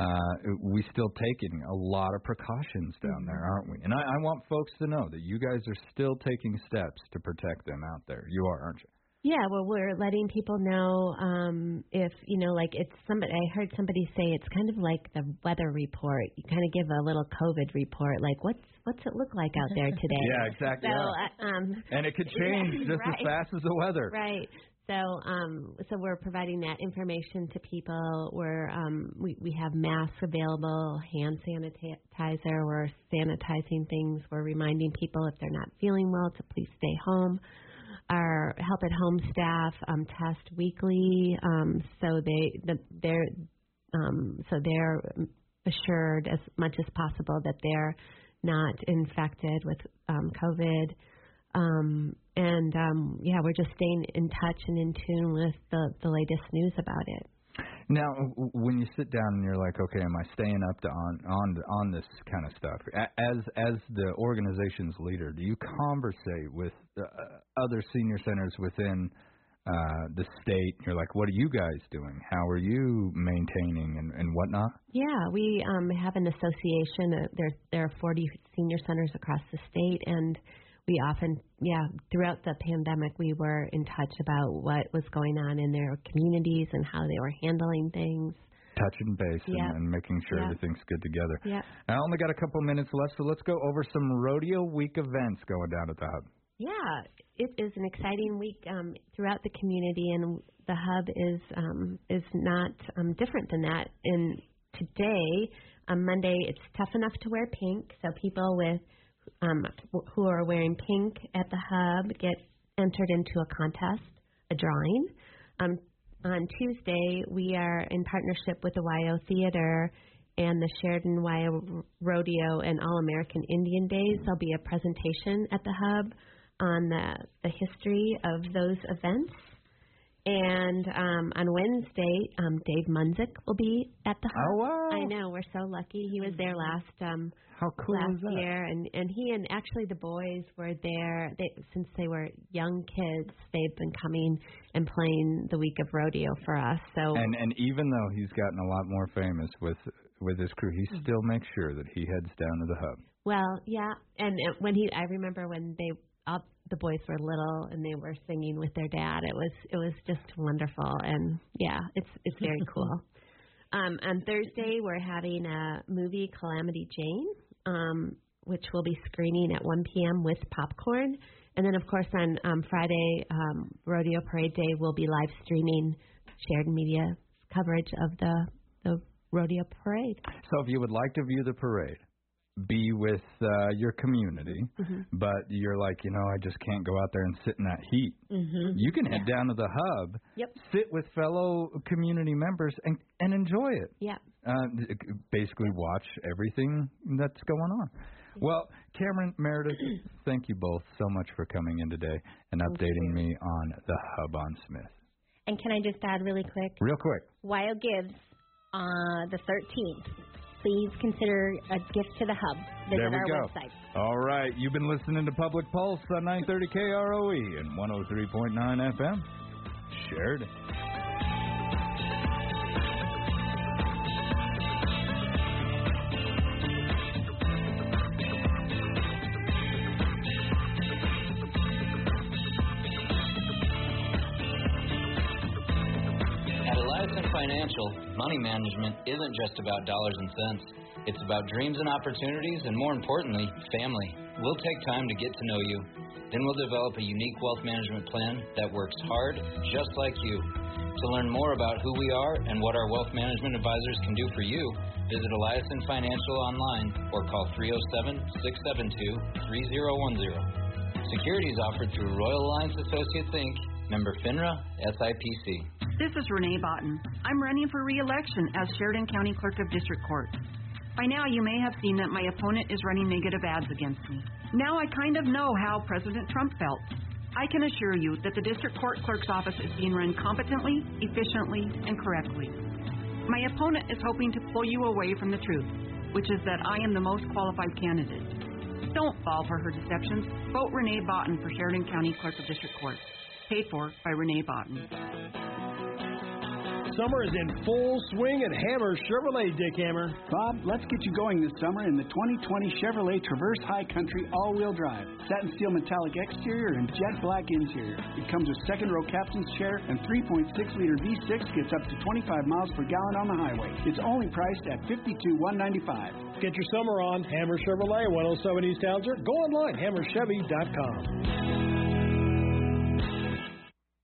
uh, we still taking a lot of precautions down there, aren't we? And I, I want folks to know that you guys are still taking steps to protect them out there. You are, aren't you? Yeah, well, we're letting people know um, if you know, like it's somebody. I heard somebody say it's kind of like the weather report. You kind of give a little COVID report, like what's what's it look like out there today? Yeah, exactly. So, yeah. uh, um, And it could change just right. as fast as the weather. Right. So, um, so we're providing that information to people. We're um, we we have masks available, hand sanitizer. We're sanitizing things. We're reminding people if they're not feeling well to please stay home. Our help at home staff um, test weekly, um, so they the, they're um, so they're assured as much as possible that they're not infected with um, COVID. Um, and um, yeah, we're just staying in touch and in tune with the, the latest news about it. Now, when you sit down and you're like, okay, am I staying up to on on on this kind of stuff? As as the organization's leader, do you conversate with uh, other senior centers within uh, the state? You're like, what are you guys doing? How are you maintaining and, and whatnot? Yeah, we um, have an association. Uh, there there are 40 senior centers across the state, and we often, yeah, throughout the pandemic, we were in touch about what was going on in their communities and how they were handling things. Touching base and, and making sure everything's good together. Yeah. I only got a couple minutes left, so let's go over some rodeo week events going down at the hub. Yeah, it is an exciting week um, throughout the community, and the hub is um, is not um, different than that. And today, on Monday, it's tough enough to wear pink, so people with um, who are wearing pink at the hub get entered into a contest, a drawing. Um, on Tuesday, we are in partnership with the WYO Theater and the Sheridan WYO Rodeo and All American Indian Days. There'll be a presentation at the hub on the, the history of those events. And um, on Wednesday, um, Dave Munsick will be at the hub. Oh, wow. I know we're so lucky. He was there last um, How cool last is that? year, and and he and actually the boys were there. They since they were young kids, they've been coming and playing the week of rodeo for us. So And and even though he's gotten a lot more famous with with his crew, Mm-hmm. he still makes sure that he heads down to the hub. Well, yeah, and uh, when he, I remember when they, all the boys were little and they were singing with their dad. It was, it was just wonderful, and yeah, it's, it's very cool. Um, on Thursday, we're having a movie, Calamity Jane, um, which will be screening at 1 p.m. with popcorn, and then of course on um, Friday, um, Rodeo Parade Day, we'll be live streaming Sheridan Media coverage of the the rodeo parade. So if you would like to view the parade, be with uh, your community, Mhm. but you're like, you know, I just can't go out there and sit in that heat. Mm-hmm. You can head down to the hub, Yep. sit with fellow community members, and and enjoy it. Yeah. Uh, basically, watch everything that's going on. Well, Cameron Meredith, thank you both so much for coming in today and updating me on the hub on Smith. And can I just add really quick? Real quick. WyoGives uh, the 13th, please consider a gift to the hub. Visit there we our go. website. All right, you've been listening to Public Pulse on 930 KROE and 103.9 FM. Shared. Money management isn't just about dollars and cents. It's about dreams and opportunities, and more importantly, family. We'll take time to get to know you. Then we'll develop a unique wealth management plan that works hard, just like you. To learn more about who we are and what our wealth management advisors can do for you, visit Eliason Financial online or call 307 672 3010. Securities offered through Royal Alliance Associates Inc., member FINRA, SIPC. This is Renee Botten. I'm running for re-election as Sheridan County Clerk of District Court. By now, you may have seen that my opponent is running negative ads against me. Now I kind of know how President Trump felt. I can assure you that the District Court Clerk's office is being run competently, efficiently, and correctly. My opponent is hoping to pull you away from the truth, which is that I am the most qualified candidate. Don't fall for her deceptions. Vote Renee Botten for Sheridan County Clerk of District Court. Paid for by Renee Botten. Summer is in full swing at Hammer Chevrolet, Dick Hammer. Bob, let's get you going this summer in the 2020 Chevrolet Traverse High Country all-wheel drive. Satin steel metallic exterior and jet black interior. It comes with second row captain's chair and 3.6-liter V6 gets up to 25 miles per gallon on the highway. It's only priced at $52,195. Get your summer on Hammer Chevrolet, 107 East Townsend. Go online, hammerchevy.com.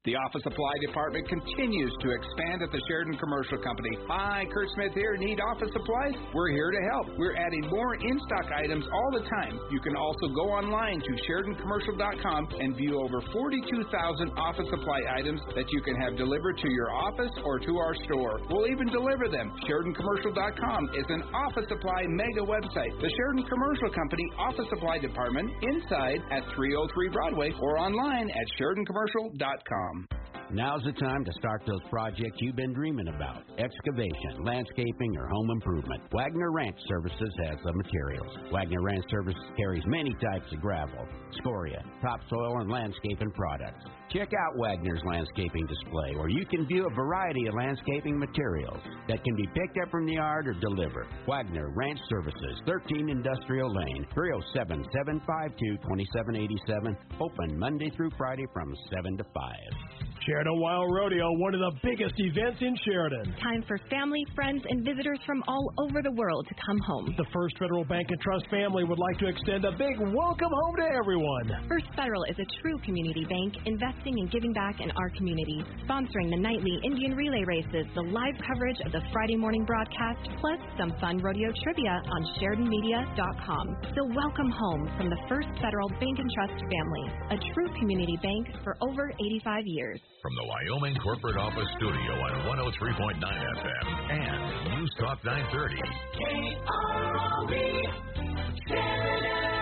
The office supply department continues to expand at the Sheridan Commercial Company. Hi, Kurt Smith here. Need office supplies? We're here to help. We're adding more in stock items all the time. You can also go online to SheridanCommercial.com and view over 42,000 office supply items that you can have delivered to your office or to our store. We'll even deliver them. SheridanCommercial.com is an office supply mega website. The Sheridan Commercial Company Office Supply Department inside at 303 Broadway or online at SheridanCommercial.com. Now's the time to start those projects you've been dreaming about. Excavation, landscaping, or home improvement. Wagner Ranch Services has the materials. Wagner Ranch Services carries many types of gravel, scoria, topsoil, and landscaping products. Check out Wagner's landscaping display where you can view a variety of landscaping materials that can be picked up from the yard or delivered. Wagner Ranch Services, 13 Industrial Lane, 307 752 2787. Open Monday through Friday from 7 to 5. Sheridan WYO Rodeo, one of the biggest events in Sheridan. Time for family, friends, and visitors from all over the world to come home. The First Federal Bank and Trust family would like to extend a big welcome home to everyone. First Federal is a true community bank, investing and giving back in our community, sponsoring the nightly Indian relay races, the live coverage of the Friday morning broadcast, plus some fun rodeo trivia on SheridanMedia.com. So welcome home from the First Federal Bank and Trust family, a true community bank for over 85 years. From the Wyoming Corporate Office Studio on 103.9 FM and News Talk 930. KROE, Sheridan.